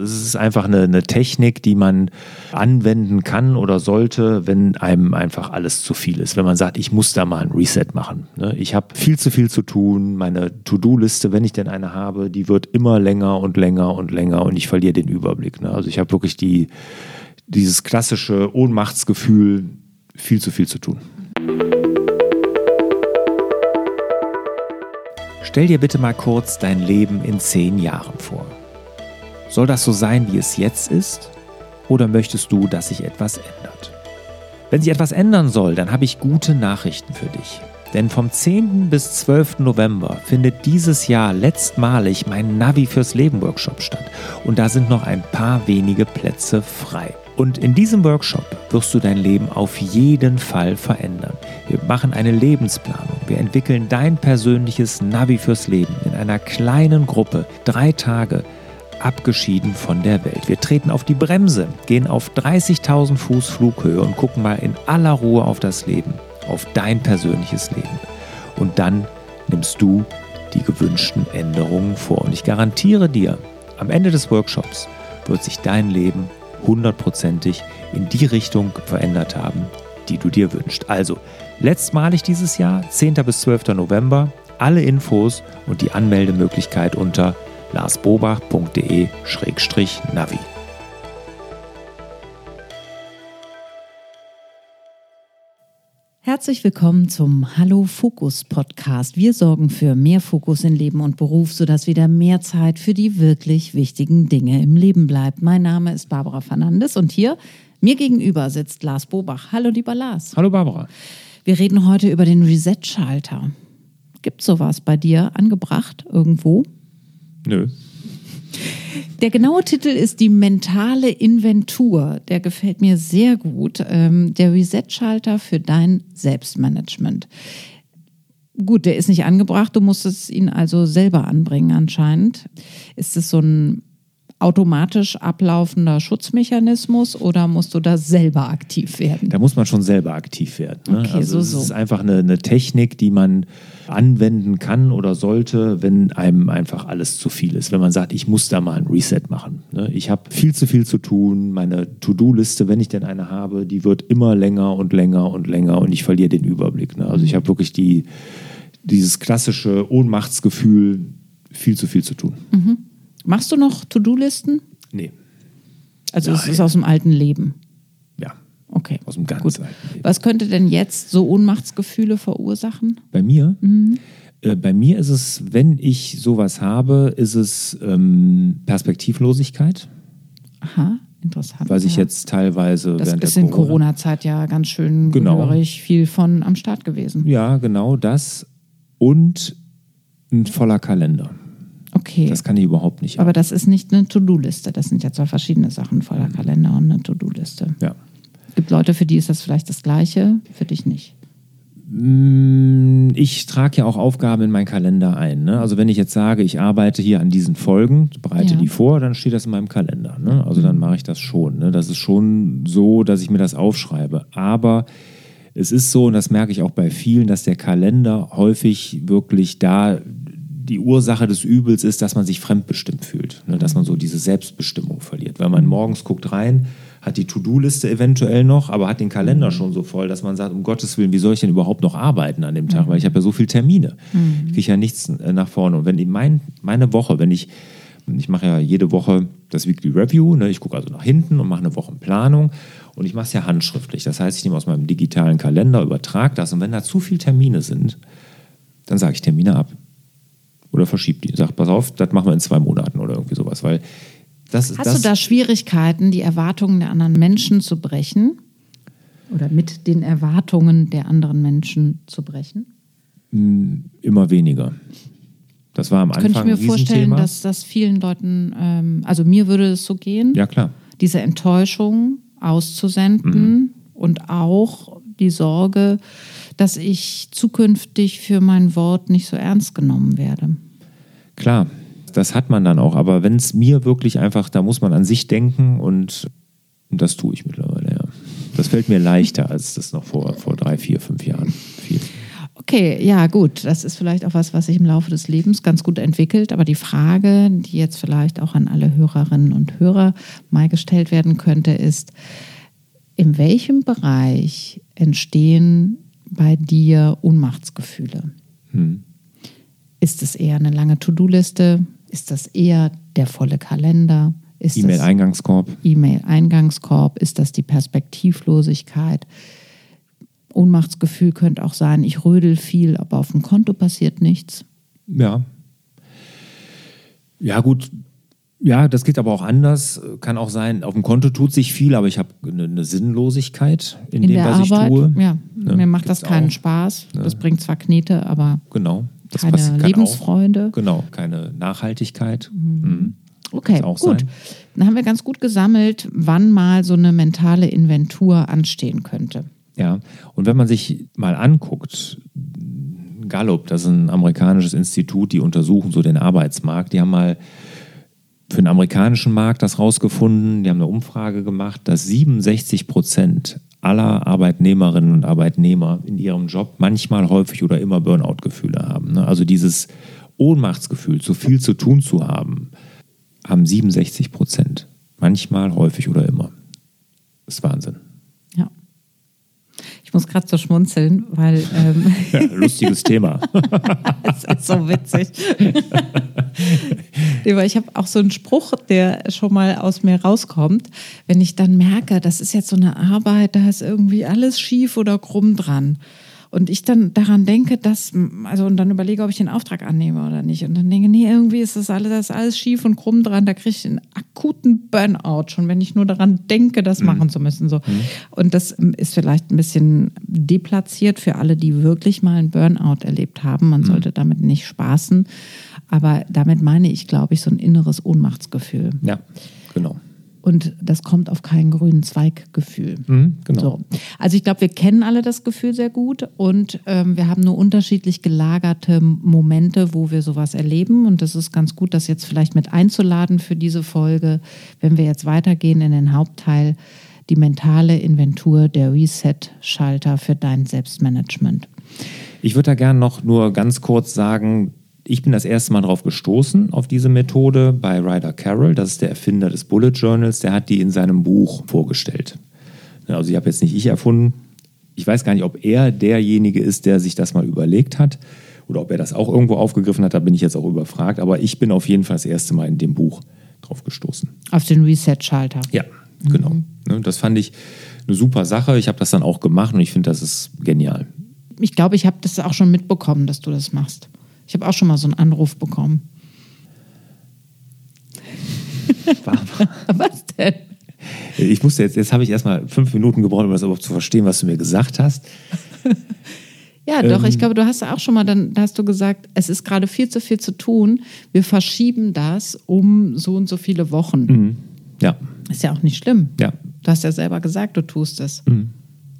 Es ist einfach eine, eine, Technik, die man anwenden kann oder sollte, wenn einem einfach alles zu viel ist. Wenn man sagt, ich muss da mal ein Reset machen. Ne? Ich habe viel zu viel zu tun. Meine To-Do-Liste, wenn ich denn eine habe, die wird immer länger und länger und länger und ich verliere den Überblick. Ne? Also ich habe wirklich die, dieses klassische Ohnmachtsgefühl, viel zu viel zu tun. Stell dir bitte mal kurz dein Leben in zehn Jahren vor. Soll das so sein, wie es jetzt ist? Oder möchtest du, dass sich etwas ändert? Wenn sich etwas ändern soll, dann habe ich gute Nachrichten für dich. Denn vom 10. bis 12. November findet dieses Jahr letztmalig mein Navi fürs Leben Workshop statt. Und da sind noch ein paar wenige Plätze frei. Und in diesem Workshop wirst du dein Leben auf jeden Fall verändern. Wir machen eine Lebensplanung. Wir entwickeln dein persönliches Navi fürs Leben in einer kleinen Gruppe. Drei Tage abgeschieden von der Welt. Wir treten auf die Bremse, gehen auf 30.000 Fuß Flughöhe und gucken mal in aller Ruhe auf das Leben, auf dein persönliches Leben. Und dann nimmst du die gewünschten Änderungen vor. Und ich garantiere dir, am Ende des Workshops wird sich dein Leben hundertprozentig in die Richtung verändert haben, die du dir wünschst. Also, letztmalig dieses Jahr, 10. bis 12. November, alle Infos und die Anmeldemöglichkeit unter larsbobach.de-navi. Herzlich willkommen zum Hallo Fokus Podcast. Wir sorgen für mehr Fokus in Leben und Beruf, sodass wieder mehr Zeit für die wirklich wichtigen Dinge im Leben bleibt. Mein Name ist Barbara Fernandes und hier mir gegenüber sitzt Lars Bobach. Hallo lieber Lars. Hallo Barbara. Wir reden heute über den Reset-Schalter. Gibt sowas bei dir angebracht irgendwo? Nö. Der genaue Titel ist die mentale Inventur. Der gefällt mir sehr gut. Ähm, der Reset-Schalter für dein Selbstmanagement. Gut, der ist nicht angebracht, du musstest ihn also selber anbringen anscheinend. Ist es so ein automatisch ablaufender Schutzmechanismus oder musst du da selber aktiv werden? Da muss man schon selber aktiv werden. Ne? Okay, also so, so. Es ist einfach eine, eine Technik, die man anwenden kann oder sollte, wenn einem einfach alles zu viel ist. Wenn man sagt, ich muss da mal ein Reset machen. Ne? Ich habe viel zu viel zu tun. Meine To-Do-Liste, wenn ich denn eine habe, die wird immer länger und länger und länger und ich verliere den Überblick. Ne? Also ich habe wirklich die, dieses klassische Ohnmachtsgefühl, viel zu viel zu tun. Mhm. Machst du noch To-Do-Listen? Nee. Also es ist aus dem alten Leben. Ja. Okay. Aus dem ganz Gut. alten Leben. Was könnte denn jetzt so Ohnmachtsgefühle verursachen? Bei mir? Mhm. Äh, bei mir ist es, wenn ich sowas habe, ist es ähm, Perspektivlosigkeit, Aha, interessant. weil sich ja. jetzt teilweise Das während ist der in Corona-Zeit ja ganz schön Genau. viel von am Start gewesen. Ja, genau das. Und ein voller Kalender. Okay. Das kann ich überhaupt nicht. Aber das ist nicht eine To-Do-Liste. Das sind ja zwei verschiedene Sachen, voller Kalender und eine To-Do-Liste. ja. Es gibt Leute, für die ist das vielleicht das Gleiche, für dich nicht. Mm, Ich trage ja auch Aufgaben in meinen Kalender ein. Ne? Also wenn ich jetzt sage, ich arbeite hier an diesen Folgen, bereite Ja. die vor, dann steht das in meinem Kalender. Ne? Also dann mache ich das schon. Ne? Das ist schon so, dass ich mir das aufschreibe. Aber es ist so, und das merke ich auch bei vielen, dass der Kalender häufig wirklich da die Ursache des Übels ist, dass man sich fremdbestimmt fühlt. Ne? Dass man so diese Selbstbestimmung verliert. Weil man morgens guckt rein, hat die To-Do-Liste eventuell noch, aber hat den Kalender schon so voll, dass man sagt, um Gottes Willen, wie soll ich denn überhaupt noch arbeiten an dem Tag? Weil ich habe ja so viele Termine. Ich kriege ja nichts äh, nach vorne. Und wenn ich mein, meine Woche, wenn ich, ich mache ja jede Woche das Weekly Review, ne? ich gucke also nach hinten und mache eine Wochenplanung und ich mache es ja handschriftlich. Das heißt, ich nehme aus meinem digitalen Kalender, übertrage das und wenn da zu viele Termine sind, dann sage ich Termine ab. Oder verschiebe die. Sag, pass auf, das machen wir in zwei Monaten oder irgendwie sowas. Weil das, Hast das, du da Schwierigkeiten, die Erwartungen der anderen Menschen zu brechen? Oder mit den Erwartungen der anderen Menschen zu brechen? immer weniger. Das war am Anfang Könnte ich mir vorstellen, dass das vielen Leuten, ähm, also mir würde es so gehen, ja, klar. diese Enttäuschung auszusenden Mhm. und auch die Sorge, dass ich zukünftig für mein Wort nicht so ernst genommen werde. Klar, das hat man dann auch. Aber wenn es mir wirklich einfach, da muss man an sich denken und, und das tue ich mittlerweile, ja. Das fällt mir leichter, als das noch vor, vor drei, vier, fünf Jahren fiel. Okay, ja gut, das ist vielleicht auch was, was sich im Laufe des Lebens ganz gut entwickelt. Aber die Frage, die jetzt vielleicht auch an alle Hörerinnen und Hörer mal gestellt werden könnte, ist, in welchem Bereich entstehen bei dir Ohnmachtsgefühle? Hm. Ist es eher eine lange To-Do-Liste? Ist das eher der volle Kalender? E-Mail-Eingangskorb. E-Mail-Eingangskorb. Ist das die Perspektivlosigkeit? Ohnmachtsgefühl könnte auch sein, ich rödel viel, aber auf dem Konto passiert nichts. Ja. Ja, gut. Ja, das geht aber auch anders. Kann auch sein, auf dem Konto tut sich viel, aber ich habe eine, eine, Sinnlosigkeit in, in dem, was Arbeit, ich tue. Ja, ja mir macht das keinen auch. Spaß. Das bringt zwar Knete, aber genau. Das keine Lebensfreunde. Auch, genau, keine Nachhaltigkeit. Mhm. Mhm. Okay, gut. Sein. Dann haben wir ganz gut gesammelt, wann mal so eine mentale Inventur anstehen könnte. Ja, und wenn man sich mal anguckt, Gallup, das ist ein amerikanisches Institut, die untersuchen so den Arbeitsmarkt, die haben mal für den amerikanischen Markt das rausgefunden, die haben eine Umfrage gemacht, dass 67 Prozent aller Arbeitnehmerinnen und Arbeitnehmer in ihrem Job manchmal häufig oder immer Burnout-Gefühle haben. Ne? Also dieses Ohnmachtsgefühl, zu viel zu tun zu haben, haben 67 Prozent. Manchmal, häufig oder immer. Das ist Wahnsinn. Ich muss gerade so schmunzeln, weil. Ähm ja, lustiges Thema. das ist so witzig. ich habe auch so einen Spruch, der schon mal aus mir rauskommt, wenn ich dann merke, das ist jetzt so eine Arbeit, da ist irgendwie alles schief oder krumm dran. Und ich dann daran denke, dass, also und dann überlege, ob ich den Auftrag annehme oder nicht. Und dann denke, nee, irgendwie ist das alles, das alles schief und krumm dran, da kriege ich einen akuten Burnout, schon wenn ich nur daran denke, das mhm. machen zu müssen. So. Mhm. Und das ist vielleicht ein bisschen deplatziert für alle, die wirklich mal einen Burnout erlebt haben. Man mhm. sollte damit nicht spaßen. Aber damit meine ich, glaube ich, so ein inneres Ohnmachtsgefühl. Ja, genau und das kommt auf keinen grünen Zweig-Gefühl. Mhm, genau. So. Also ich glaube, wir kennen alle das Gefühl sehr gut und ähm, wir haben nur unterschiedlich gelagerte Momente, wo wir sowas erleben. Und das ist ganz gut, das jetzt vielleicht mit einzuladen für diese Folge, wenn wir jetzt weitergehen in den Hauptteil, die mentale Inventur, der Reset-Schalter für dein Selbstmanagement. Ich würde da gerne noch nur ganz kurz sagen, ich bin das erste Mal darauf gestoßen, auf diese Methode bei Ryder Carroll. Das ist der Erfinder des Bullet Journals. Der hat die in seinem Buch vorgestellt. Also, ich habe jetzt nicht ich erfunden. Ich weiß gar nicht, ob er derjenige ist, der sich das mal überlegt hat oder ob er das auch irgendwo aufgegriffen hat. Da bin ich jetzt auch überfragt. Aber ich bin auf jeden Fall das erste Mal in dem Buch drauf gestoßen. Auf den Reset-Schalter. Ja, genau. Mhm. Ne, das fand ich eine super Sache. Ich habe das dann auch gemacht und ich finde, das ist genial. Ich glaube, ich habe das auch schon mitbekommen, dass du das machst. Ich habe auch schon mal so einen Anruf bekommen. was denn? Ich musste jetzt, jetzt habe ich erstmal fünf Minuten gebraucht, um das überhaupt zu verstehen, was du mir gesagt hast. ja, doch, ich ähm. glaube, du hast auch schon mal, dann da hast du gesagt, es ist gerade viel zu viel zu tun. Wir verschieben das um so und so viele Wochen. Mhm. Ja. Ist ja auch nicht schlimm. Ja. Du hast ja selber gesagt, du tust es. Mhm.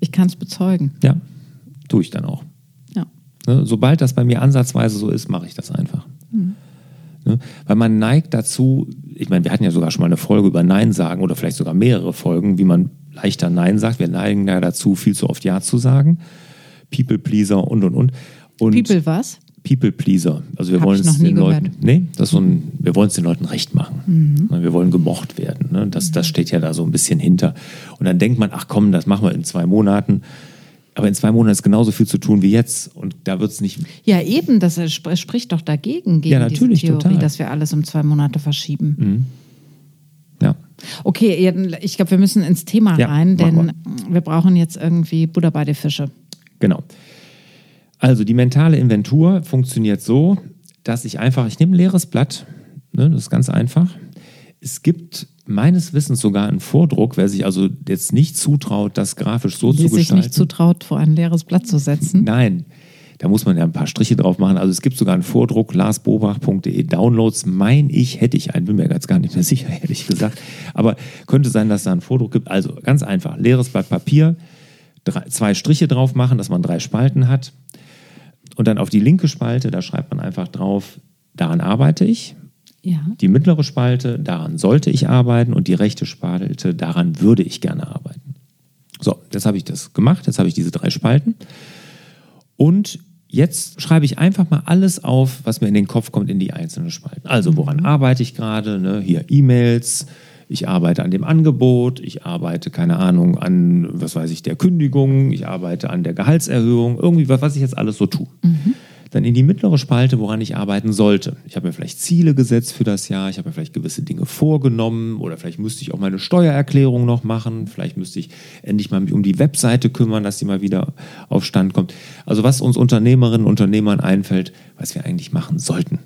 Ich kann es bezeugen. Ja, tue ich dann auch. Ne? Sobald das bei mir ansatzweise so ist, mache ich das einfach. Mhm. Ne? Weil man neigt dazu, ich meine, wir hatten ja sogar schon mal eine Folge über Nein sagen oder vielleicht sogar mehrere Folgen, wie man leichter Nein sagt. Wir neigen ja dazu, viel zu oft Ja zu sagen. People Pleaser und und und. und People was? People Pleaser. Also wir wollen es den Leuten, gehört. nee, das so ein, wir wollen es den Leuten recht machen. Mhm. Ne? Wir wollen gemocht werden. Ne? Das, das steht ja da so ein bisschen hinter. Und dann denkt man, ach komm, das machen wir in zwei Monaten. Aber in zwei Monaten ist genauso viel zu tun wie jetzt. Und da wird es nicht. Ja, eben, das spricht doch dagegen, gegen ja, natürlich, diese Theorie, total. dass wir alles um zwei Monate verschieben. Mhm. Ja. Okay, ich glaube, wir müssen ins Thema ja, rein, denn wir. wir brauchen jetzt irgendwie Buddha bei der Fische. Genau. Also die mentale Inventur funktioniert so, dass ich einfach, ich nehme ein leeres Blatt, ne, das ist ganz einfach. Es gibt meines Wissens sogar ein Vordruck, wer sich also jetzt nicht zutraut, das grafisch so Wie zu gestalten. sich nicht zutraut, vor ein leeres Blatt zu setzen. Nein, da muss man ja ein paar Striche drauf machen. Also es gibt sogar einen Vordruck, larsbobach.de Downloads. Mein ich, hätte ich einen, bin mir jetzt gar nicht mehr sicher, ehrlich gesagt. Aber könnte sein, dass da einen Vordruck gibt. Also ganz einfach, leeres Blatt Papier, drei, zwei Striche drauf machen, dass man drei Spalten hat. Und dann auf die linke Spalte, da schreibt man einfach drauf, daran arbeite ich. Ja. Die mittlere Spalte, daran sollte ich arbeiten und die rechte Spalte, daran würde ich gerne arbeiten. So, jetzt habe ich das gemacht, jetzt habe ich diese drei Spalten und Jetzt schreibe ich einfach mal alles auf, was mir in den Kopf kommt, in die einzelnen Spalten. Also, woran arbeite ich gerade? Ne? Hier E-Mails, ich arbeite an dem Angebot, ich arbeite, keine Ahnung, an, was weiß ich, der Kündigung, ich arbeite an der Gehaltserhöhung, irgendwie, was ich jetzt alles so tue. Mhm. Dann in die mittlere Spalte, woran ich arbeiten sollte. Ich habe mir vielleicht Ziele gesetzt für das Jahr, ich habe mir vielleicht gewisse Dinge vorgenommen oder vielleicht müsste ich auch meine Steuererklärung noch machen, vielleicht müsste ich endlich mal mich um die Webseite kümmern, dass sie mal wieder auf Stand kommt. Also was uns Unternehmerinnen und Unternehmern einfällt, was wir eigentlich machen sollten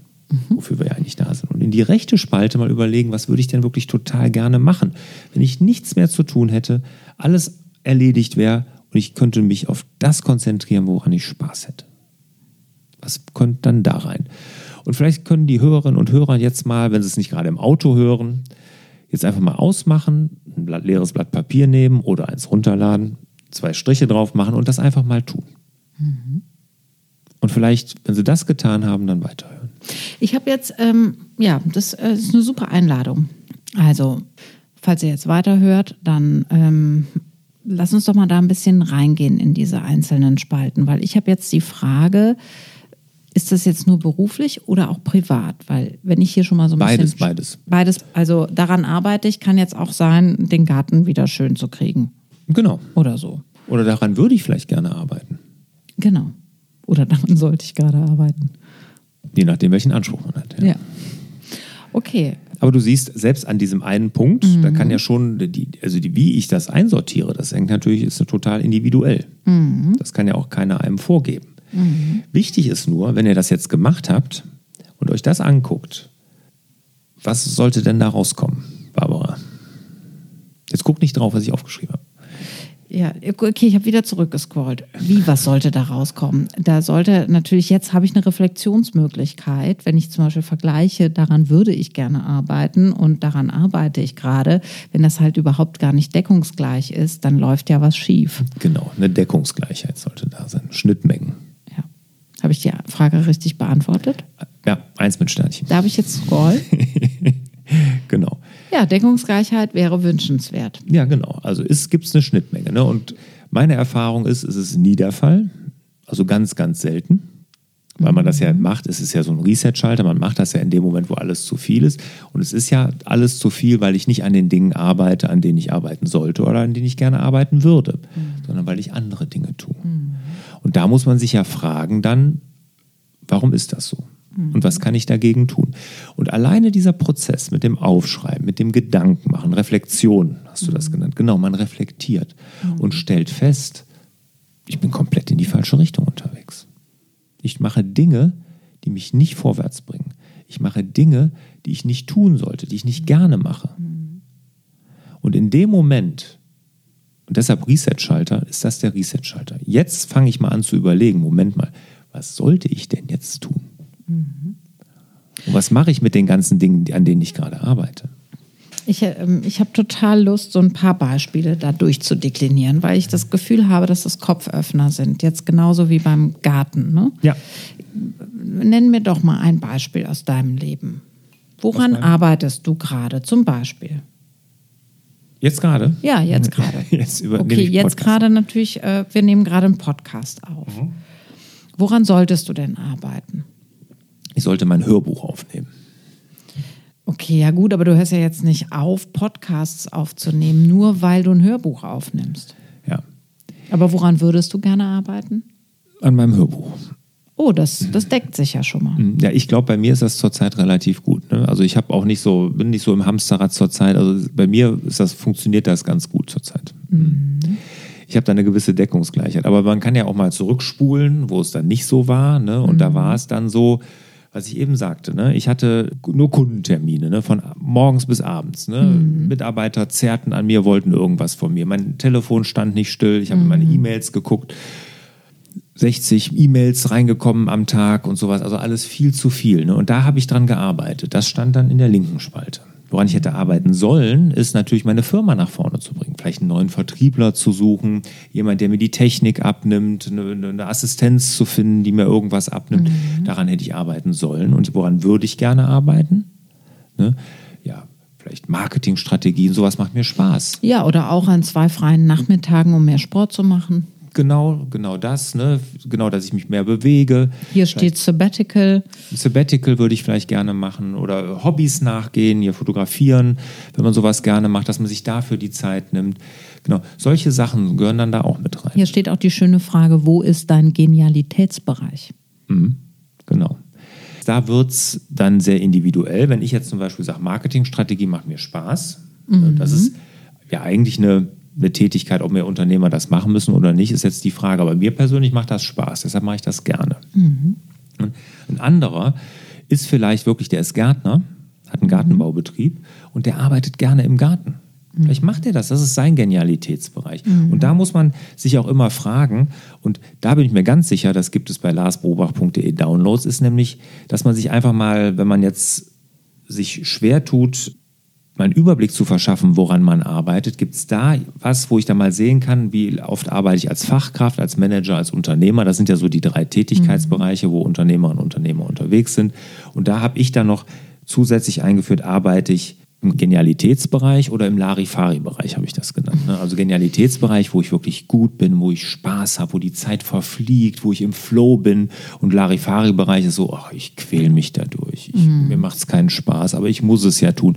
wofür wir ja eigentlich da sind. Und in die rechte Spalte mal überlegen, was würde ich denn wirklich total gerne machen, wenn ich nichts mehr zu tun hätte, alles erledigt wäre und ich könnte mich auf das konzentrieren, woran ich Spaß hätte. Was könnte dann da rein? Und vielleicht können die Hörerinnen und Hörer jetzt mal, wenn sie es nicht gerade im Auto hören, jetzt einfach mal ausmachen, ein leeres Blatt Papier nehmen oder eins runterladen, zwei Striche drauf machen und das einfach mal tun. Und vielleicht, wenn sie das getan haben, dann weiterhören. Ich habe jetzt, ähm, ja, das äh, ist eine super Einladung. Also, falls ihr jetzt weiterhört, dann ähm, lass uns doch mal da ein bisschen reingehen in diese einzelnen Spalten, weil ich habe jetzt die Frage, ist das jetzt nur beruflich oder auch privat? Weil wenn ich hier schon mal so ein Beides, bisschen... beides. Beides, also daran arbeite ich, kann jetzt auch sein, den Garten wieder schön zu kriegen Genau. oder so. Oder daran würde ich vielleicht gerne arbeiten. Genau. Oder daran sollte ich gerade arbeiten. Je nachdem, welchen Anspruch man hat. Ja. Okay. Aber du siehst, selbst an diesem einen Punkt, da kann ja schon, die, also die, wie ich das einsortiere, das hängt natürlich, ist total individuell. Das kann ja auch keiner einem vorgeben. Wichtig ist nur, wenn ihr das jetzt gemacht habt und euch das anguckt, was sollte denn da rauskommen, Barbara? Jetzt guck nicht drauf, was ich aufgeschrieben habe. Ja, okay, ich habe wieder zurückgescrollt. Wie, was sollte da rauskommen? Da sollte natürlich, jetzt habe ich eine Reflexionsmöglichkeit, wenn ich zum Beispiel vergleiche, daran würde ich gerne arbeiten und daran arbeite ich gerade. Wenn das halt überhaupt gar nicht deckungsgleich ist, dann läuft ja was schief. Genau, eine Deckungsgleichheit sollte da sein. Schnittmengen. Habe ich die Frage richtig beantwortet? Ja, eins mit Sternchen. Darf ich jetzt scrollen? Genau. Ja, Deckungsgleichheit wäre wünschenswert. Ja, genau. Also gibt es eine Schnittmenge. Ne? Und meine Erfahrung ist, es ist nie der Fall. Also ganz, ganz selten. Weil man das ja macht, es ist ja so ein Reset-Schalter, man macht das ja in dem Moment, wo alles zu viel ist. Und es ist ja alles zu viel, weil ich nicht an den Dingen arbeite, an denen ich arbeiten sollte oder an denen ich gerne arbeiten würde, sondern weil ich andere Dinge tue. Und da muss man sich ja fragen dann, warum ist das so? Und was kann ich dagegen tun? Und alleine dieser Prozess mit dem Aufschreiben, mit dem Gedankenmachen, Reflexion, hast du das genannt? Genau, man reflektiert und stellt fest, ich bin komplett in die falsche Richtung unterwegs. Ich mache Dinge, die mich nicht vorwärts bringen. Ich mache Dinge, die ich nicht tun sollte, die ich nicht gerne mache. Und in dem Moment, und deshalb Reset-Schalter, ist das der Reset-Schalter. Jetzt fange ich mal an zu überlegen, Moment mal, was sollte ich denn jetzt tun? Und was mache ich mit den ganzen Dingen, an denen ich gerade arbeite? Ich, ähm, ich habe total Lust, so ein paar Beispiele da durchzudeklinieren, weil ich das Gefühl habe, dass das Kopföffner sind. Jetzt genauso wie beim Garten. Ne? Ja. Nenn mir doch mal ein Beispiel aus deinem Leben. Woran arbeitest du gerade zum Beispiel? Jetzt gerade? Ja, jetzt gerade. Jetzt Okay, jetzt. Mhm. gerade natürlich, äh, wir nehmen gerade einen Podcast auf. Woran solltest du denn arbeiten? Ich sollte mein Hörbuch aufnehmen. Okay, ja gut, aber du hörst ja jetzt nicht auf, Podcasts aufzunehmen, nur weil du ein Hörbuch aufnimmst. Ja. Aber woran würdest du gerne arbeiten? An meinem Hörbuch. Oh, das, das deckt sich ja schon mal. Ja, ich glaube, bei mir ist das zurzeit relativ gut. Ne? Also ich habe auch nicht so, bin nicht so im Hamsterrad zurzeit. Also bei mir ist das, funktioniert das ganz gut zurzeit. Ich habe da eine gewisse Deckungsgleichheit. Aber man kann ja auch mal zurückspulen, wo es dann nicht so war. Ne? Und da war es dann so, was ich eben sagte, ne? ich hatte nur Kundentermine, ne? von morgens bis abends. Ne? Mitarbeiter zerrten an mir, wollten irgendwas von mir. Mein Telefon stand nicht still, ich habe in meine E-Mails geguckt. 60 E-Mails reingekommen am Tag und sowas, also alles viel zu viel. Ne? Und da habe ich dran gearbeitet. Das stand dann in der linken Spalte. Woran ich hätte arbeiten sollen, ist natürlich meine Firma nach vorne zu bringen. Vielleicht einen neuen Vertriebler zu suchen, jemand, der mir die Technik abnimmt, eine, eine Assistenz zu finden, die mir irgendwas abnimmt. Daran hätte ich arbeiten sollen. Und woran würde ich gerne arbeiten? Ne? Ja, vielleicht Marketingstrategien, sowas macht mir Spaß. Ja, oder auch an zwei freien Nachmittagen, um mehr Sport zu machen. Genau, genau das, ne? Genau, dass ich mich mehr bewege. Hier steht Sabbatical. Sabbatical würde ich vielleicht gerne machen oder Hobbys nachgehen, hier fotografieren, wenn man sowas gerne macht, dass man sich dafür die Zeit nimmt. Genau, solche Sachen gehören dann da auch mit rein. Hier steht auch die schöne Frage, wo ist dein Genialitätsbereich? Mhm, genau. Da wird es dann sehr individuell. Wenn ich jetzt zum Beispiel sage, Marketingstrategie macht mir Spaß, mhm. das ist ja eigentlich eine eine Tätigkeit, ob mehr Unternehmer das machen müssen oder nicht, ist jetzt die Frage. Aber mir persönlich macht das Spaß, deshalb mache ich das gerne. Mhm. Ein anderer ist vielleicht wirklich, der ist Gärtner, hat einen Gartenbaubetrieb und der arbeitet gerne im Garten. Mhm. Vielleicht macht er das, das ist sein Genialitätsbereich. Mhm. Und da muss man sich auch immer fragen, und da bin ich mir ganz sicher, das gibt es bei larsbobach.de Downloads, ist nämlich, dass man sich einfach mal, wenn man jetzt sich schwer tut, mal einen Überblick zu verschaffen, woran man arbeitet. Gibt es da was, wo ich da mal sehen kann, wie oft arbeite ich als Fachkraft, als Manager, als Unternehmer? Das sind ja so die drei Tätigkeitsbereiche, wo Unternehmer und Unternehmer unterwegs sind. Und da habe ich dann noch zusätzlich eingeführt, arbeite ich im Genialitätsbereich oder im Larifari-Bereich habe ich das genannt. Ne? Also Genialitätsbereich, wo ich wirklich gut bin, wo ich Spaß habe, wo die Zeit verfliegt, wo ich im Flow bin. Und Larifari-Bereich ist so, ach, ich quäle mich dadurch. Ich, mhm. Mir macht es keinen Spaß, aber ich muss es ja tun.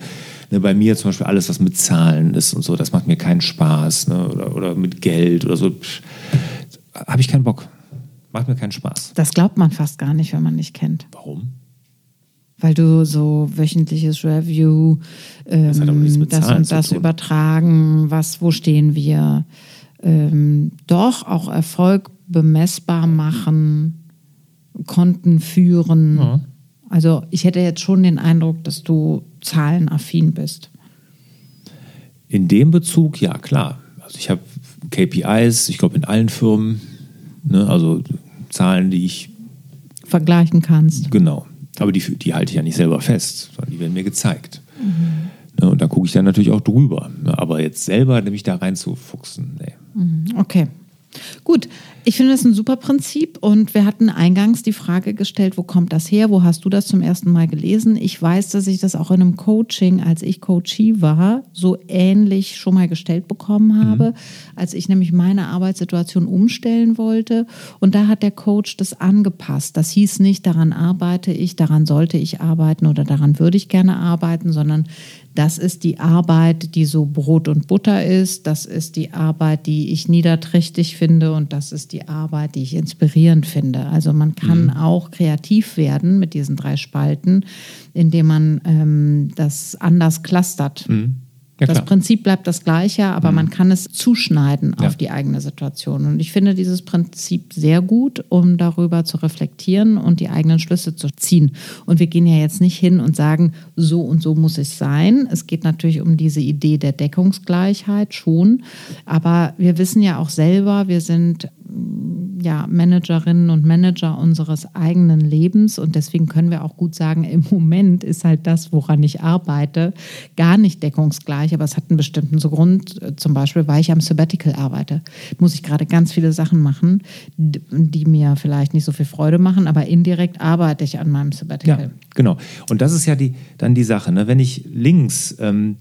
Ne, bei mir zum Beispiel alles, was mit Zahlen ist und so, das macht mir keinen Spaß. Ne? Oder, oder mit Geld oder so. Habe ich keinen Bock. Macht mir keinen Spaß. Das glaubt man fast gar nicht, wenn man nicht kennt. Warum? Weil du so wöchentliches Review, ähm, das, das und das übertragen, was, wo stehen wir, ähm, doch auch Erfolg bemessbar machen, Konten führen. Ja. Also ich hätte jetzt schon den Eindruck, dass du zahlenaffin bist. In dem Bezug, ja klar. Also ich habe KPIs, ich glaube in allen Firmen, ne, also Zahlen, die ich vergleichen kannst. Genau. Aber die, die halte ich ja nicht selber fest, sondern die werden mir gezeigt. Mhm. Ne, und da gucke ich dann natürlich auch drüber. Ne, aber jetzt selber nämlich da reinzufuchsen, nee. Mhm. Okay. Gut, ich finde das ein super Prinzip und wir hatten eingangs die Frage gestellt, wo kommt das her? Wo hast du das zum ersten Mal gelesen? Ich weiß, dass ich das auch in einem Coaching, als ich Coachie war, so ähnlich schon mal gestellt bekommen mhm. habe, mhm. als ich nämlich meine Arbeitssituation umstellen wollte und da hat der Coach das angepasst. Das hieß nicht, daran arbeite ich, daran sollte ich arbeiten oder daran würde ich gerne arbeiten, sondern das ist die Arbeit, die so Brot und Butter ist. Das ist die Arbeit, die ich niederträchtig finde. Und das ist die Arbeit, die ich inspirierend finde. Also man kann mhm. auch kreativ werden mit diesen drei Spalten, indem man ähm, das anders clustert. Mhm. Ja, das Prinzip bleibt das gleiche, aber mhm. man kann es zuschneiden ja. auf die eigene Situation. Und ich finde dieses Prinzip sehr gut, um darüber zu reflektieren und die eigenen Schlüsse zu ziehen. Und wir gehen ja jetzt nicht hin und sagen, so und so muss es sein. Es geht natürlich um diese Idee der Deckungsgleichheit schon. Aber wir wissen ja auch selber, wir sind ja, Managerinnen und Manager unseres eigenen Lebens. Und deswegen können wir auch gut sagen, im Moment ist halt das, woran ich arbeite, gar nicht deckungsgleich, aber es hat einen bestimmten Grund. Zum Beispiel, weil ich am Sabbatical arbeite, muss ich gerade ganz viele Sachen machen, die mir vielleicht nicht so viel Freude machen, aber indirekt arbeite ich an meinem Sabbatical. Ja, genau. Und das ist ja die, dann die Sache. Ne? Wenn ich links ähm,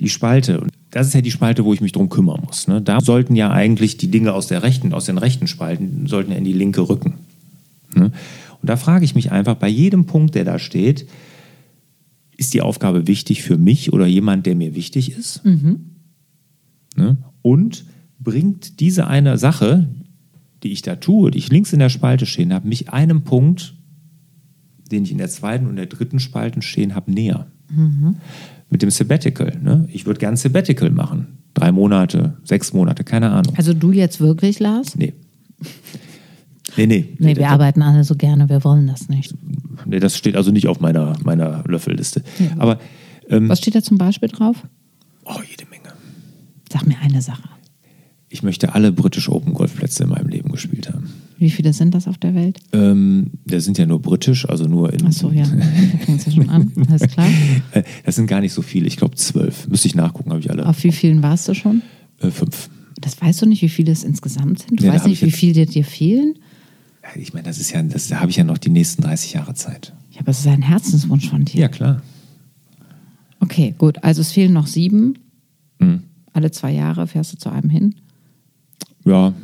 die Spalte das ist ja die Spalte, wo ich mich drum kümmern muss. Ne? Da sollten ja eigentlich die Dinge aus der rechten, aus den rechten Spalten, sollten ja in die linke rücken. Ne? Und da frage ich mich einfach, bei jedem Punkt, der da steht, ist die Aufgabe wichtig für mich oder jemand, der mir wichtig ist? Mhm. Ne? Und bringt diese eine Sache, die ich da tue, die ich links in der Spalte stehen habe, mich einem Punkt, den ich in der zweiten und der dritten Spalte stehen habe, näher? Mhm mit dem Sabbatical. Ne? Ich würde gern Sabbatical machen. Drei Monate, sechs Monate, keine Ahnung. Also du jetzt wirklich, Lars? Nee. Nee, nee. Nee, wir arbeiten alle so gerne, wir wollen das nicht. Nee, das steht also nicht auf meiner, meiner Löffelliste. Ja. Aber, ähm, Was steht da zum Beispiel drauf? Oh, jede Menge. Sag mir eine Sache. Ich möchte alle britischen Open Golfplätze in meinem Leben gespielt haben. Wie viele sind das auf der Welt? Ähm, das sind ja nur britisch, also nur in. Achso, ja. Ja schon an. Alles klar. Äh, das sind gar nicht so viele. Ich glaube zwölf. Müsste ich nachgucken, habe ich alle. Auf wie vielen warst du schon? Äh, fünf. Das weißt du nicht, wie viele es insgesamt sind? Du ja, weißt nicht, wie viele dir fehlen? Ich meine, das ist ja, das, da habe ich ja noch die nächsten 30 Jahre Zeit. Ja, aber es ist ein Herzenswunsch von dir. Ja, klar. Okay, gut. Also es fehlen noch sieben. Mhm. Alle zwei Jahre fährst du zu einem hin. Ja,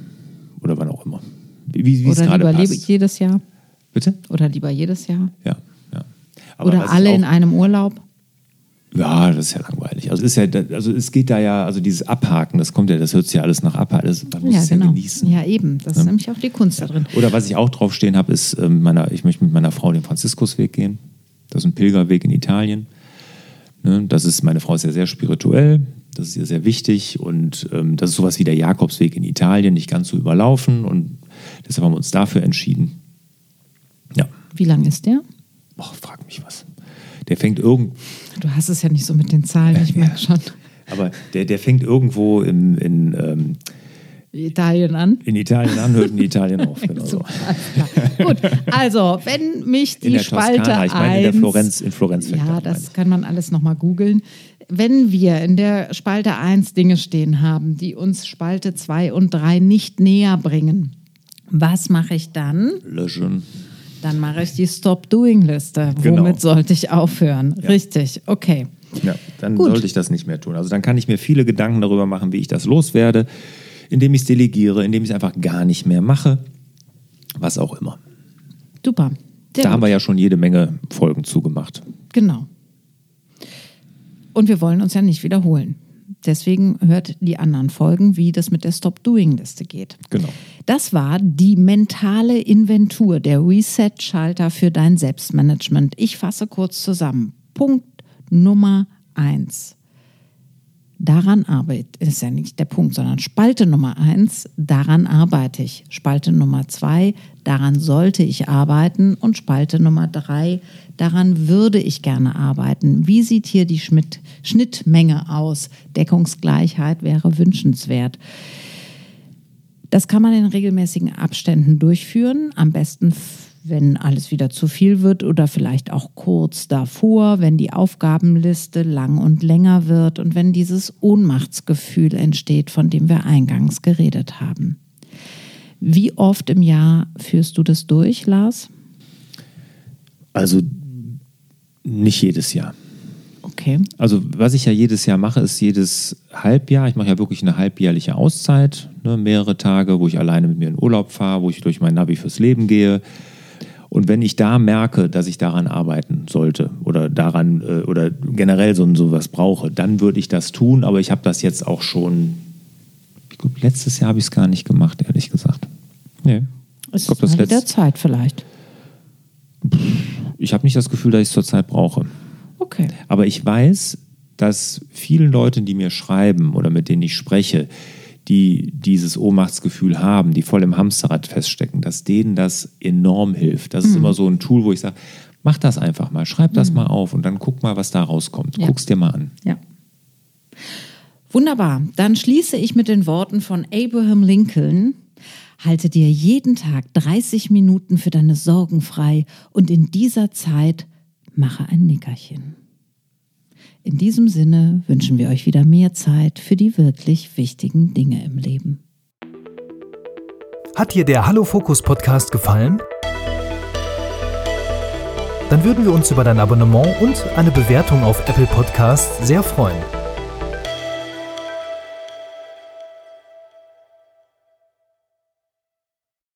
oder wann auch immer. Wie, wie es Oder gerade lieber passt. jedes Jahr. Bitte? Oder lieber jedes Jahr. Ja, ja. Aber Oder alle in einem Urlaub. Ja, das ist ja langweilig. Also, ist ja, also es geht da ja, also dieses Abhaken, das kommt ja, das hört sich ja alles nach Abhaken. Das, man muss Ja, es ja genau. genießen. Ja, eben. Das ist nämlich auch die Kunst da drin. Oder was ich auch draufstehen habe, ist, ähm, meiner, ich möchte mit meiner Frau den Franziskusweg gehen. Das ist ein Pilgerweg in Italien. Ne, das ist, meine Frau ist ja sehr spirituell, das ist ihr sehr wichtig und ähm, das ist sowas wie der Jakobsweg in Italien, nicht ganz so überlaufen und deshalb haben wir uns dafür entschieden. Ja, Wie lang ist der? Boah, frag mich was. Der fängt irgend, Du hast es ja nicht so mit den Zahlen, ich merke schon. aber der, der fängt irgendwo im, in, ähm, Italien an. in Italien an, hört in Italien auf. Genau so. Gut, also wenn mich die In der Spalte Toskana, ich meine in der 1 Florenz, in Florenz Ja, meine das ich. kann man alles nochmal googeln. Wenn wir in der Spalte 1 Dinge stehen haben, die uns Spalte 2 und 3 nicht näher bringen, was mache ich dann? Löschen. Dann mache ich die Stop-Doing-Liste. Genau. Womit sollte ich aufhören? Richtig, okay. Ja, dann Gut. sollte ich das nicht mehr tun. Also dann kann ich mir viele Gedanken darüber machen, wie ich das loswerde, indem ich es delegiere, indem ich es einfach gar nicht mehr mache, was auch immer. Super. Da gut. haben wir ja schon jede Menge Folgen zugemacht. Genau. Und wir wollen uns ja nicht wiederholen. Deswegen hört die anderen Folgen, wie das mit der Stop-Doing-Liste geht. Genau. Das war die mentale Inventur, der Reset-Schalter für dein Selbstmanagement. Ich fasse kurz zusammen. Punkt Nummer eins. Daran arbeite ist ja nicht der Punkt, sondern Spalte Nummer eins, daran arbeite ich. Spalte Nummer zwei, daran sollte ich arbeiten. Und Spalte Nummer drei, daran würde ich gerne arbeiten. Wie sieht hier die Schmidt Schnittmenge aus? Deckungsgleichheit wäre wünschenswert. Das kann man in regelmäßigen Abständen durchführen. Am besten, wenn alles wieder zu viel wird oder vielleicht auch kurz davor, wenn die Aufgabenliste lang und länger wird und wenn dieses Ohnmachtsgefühl entsteht, von dem wir eingangs geredet haben. Wie oft im Jahr führst du das durch, Lars? Also nicht jedes Jahr. Okay. Also was ich ja jedes Jahr mache, ist jedes Halbjahr, ich mache ja wirklich eine halbjährliche Auszeit, ne, mehrere Tage, wo ich alleine mit mir in Urlaub fahre, wo ich durch mein Navi fürs Leben gehe. Und wenn ich da merke, dass ich daran arbeiten sollte oder daran äh, oder generell so sowas brauche, dann würde ich das tun. Aber ich habe das jetzt auch schon, ich glaube, letztes Jahr habe ich es gar nicht gemacht, ehrlich gesagt. Nee. Ist glaub, das mal der letzt- Zeit vielleicht. Ich habe nicht das Gefühl, dass ich es zurzeit brauche. Okay. Aber ich weiß, dass vielen Leuten, die mir schreiben oder mit denen ich spreche, die dieses Ohnmachtsgefühl haben, die voll im Hamsterrad feststecken, dass denen das enorm hilft. Das ist immer so ein Tool, wo ich sage, mach das einfach mal, schreib das mal auf und dann guck mal, was da rauskommt. Ja. Guck's dir mal an. Ja. Wunderbar. Dann schließe ich mit den Worten von Abraham Lincoln. Halte dir jeden Tag 30 Minuten für deine Sorgen frei und in dieser Zeit mache ein Nickerchen. In diesem Sinne wünschen wir euch wieder mehr Zeit für die wirklich wichtigen Dinge im Leben. Hat dir der Hallo Fokus Podcast gefallen? Dann würden wir uns über dein Abonnement und eine Bewertung auf Apple Podcasts sehr freuen.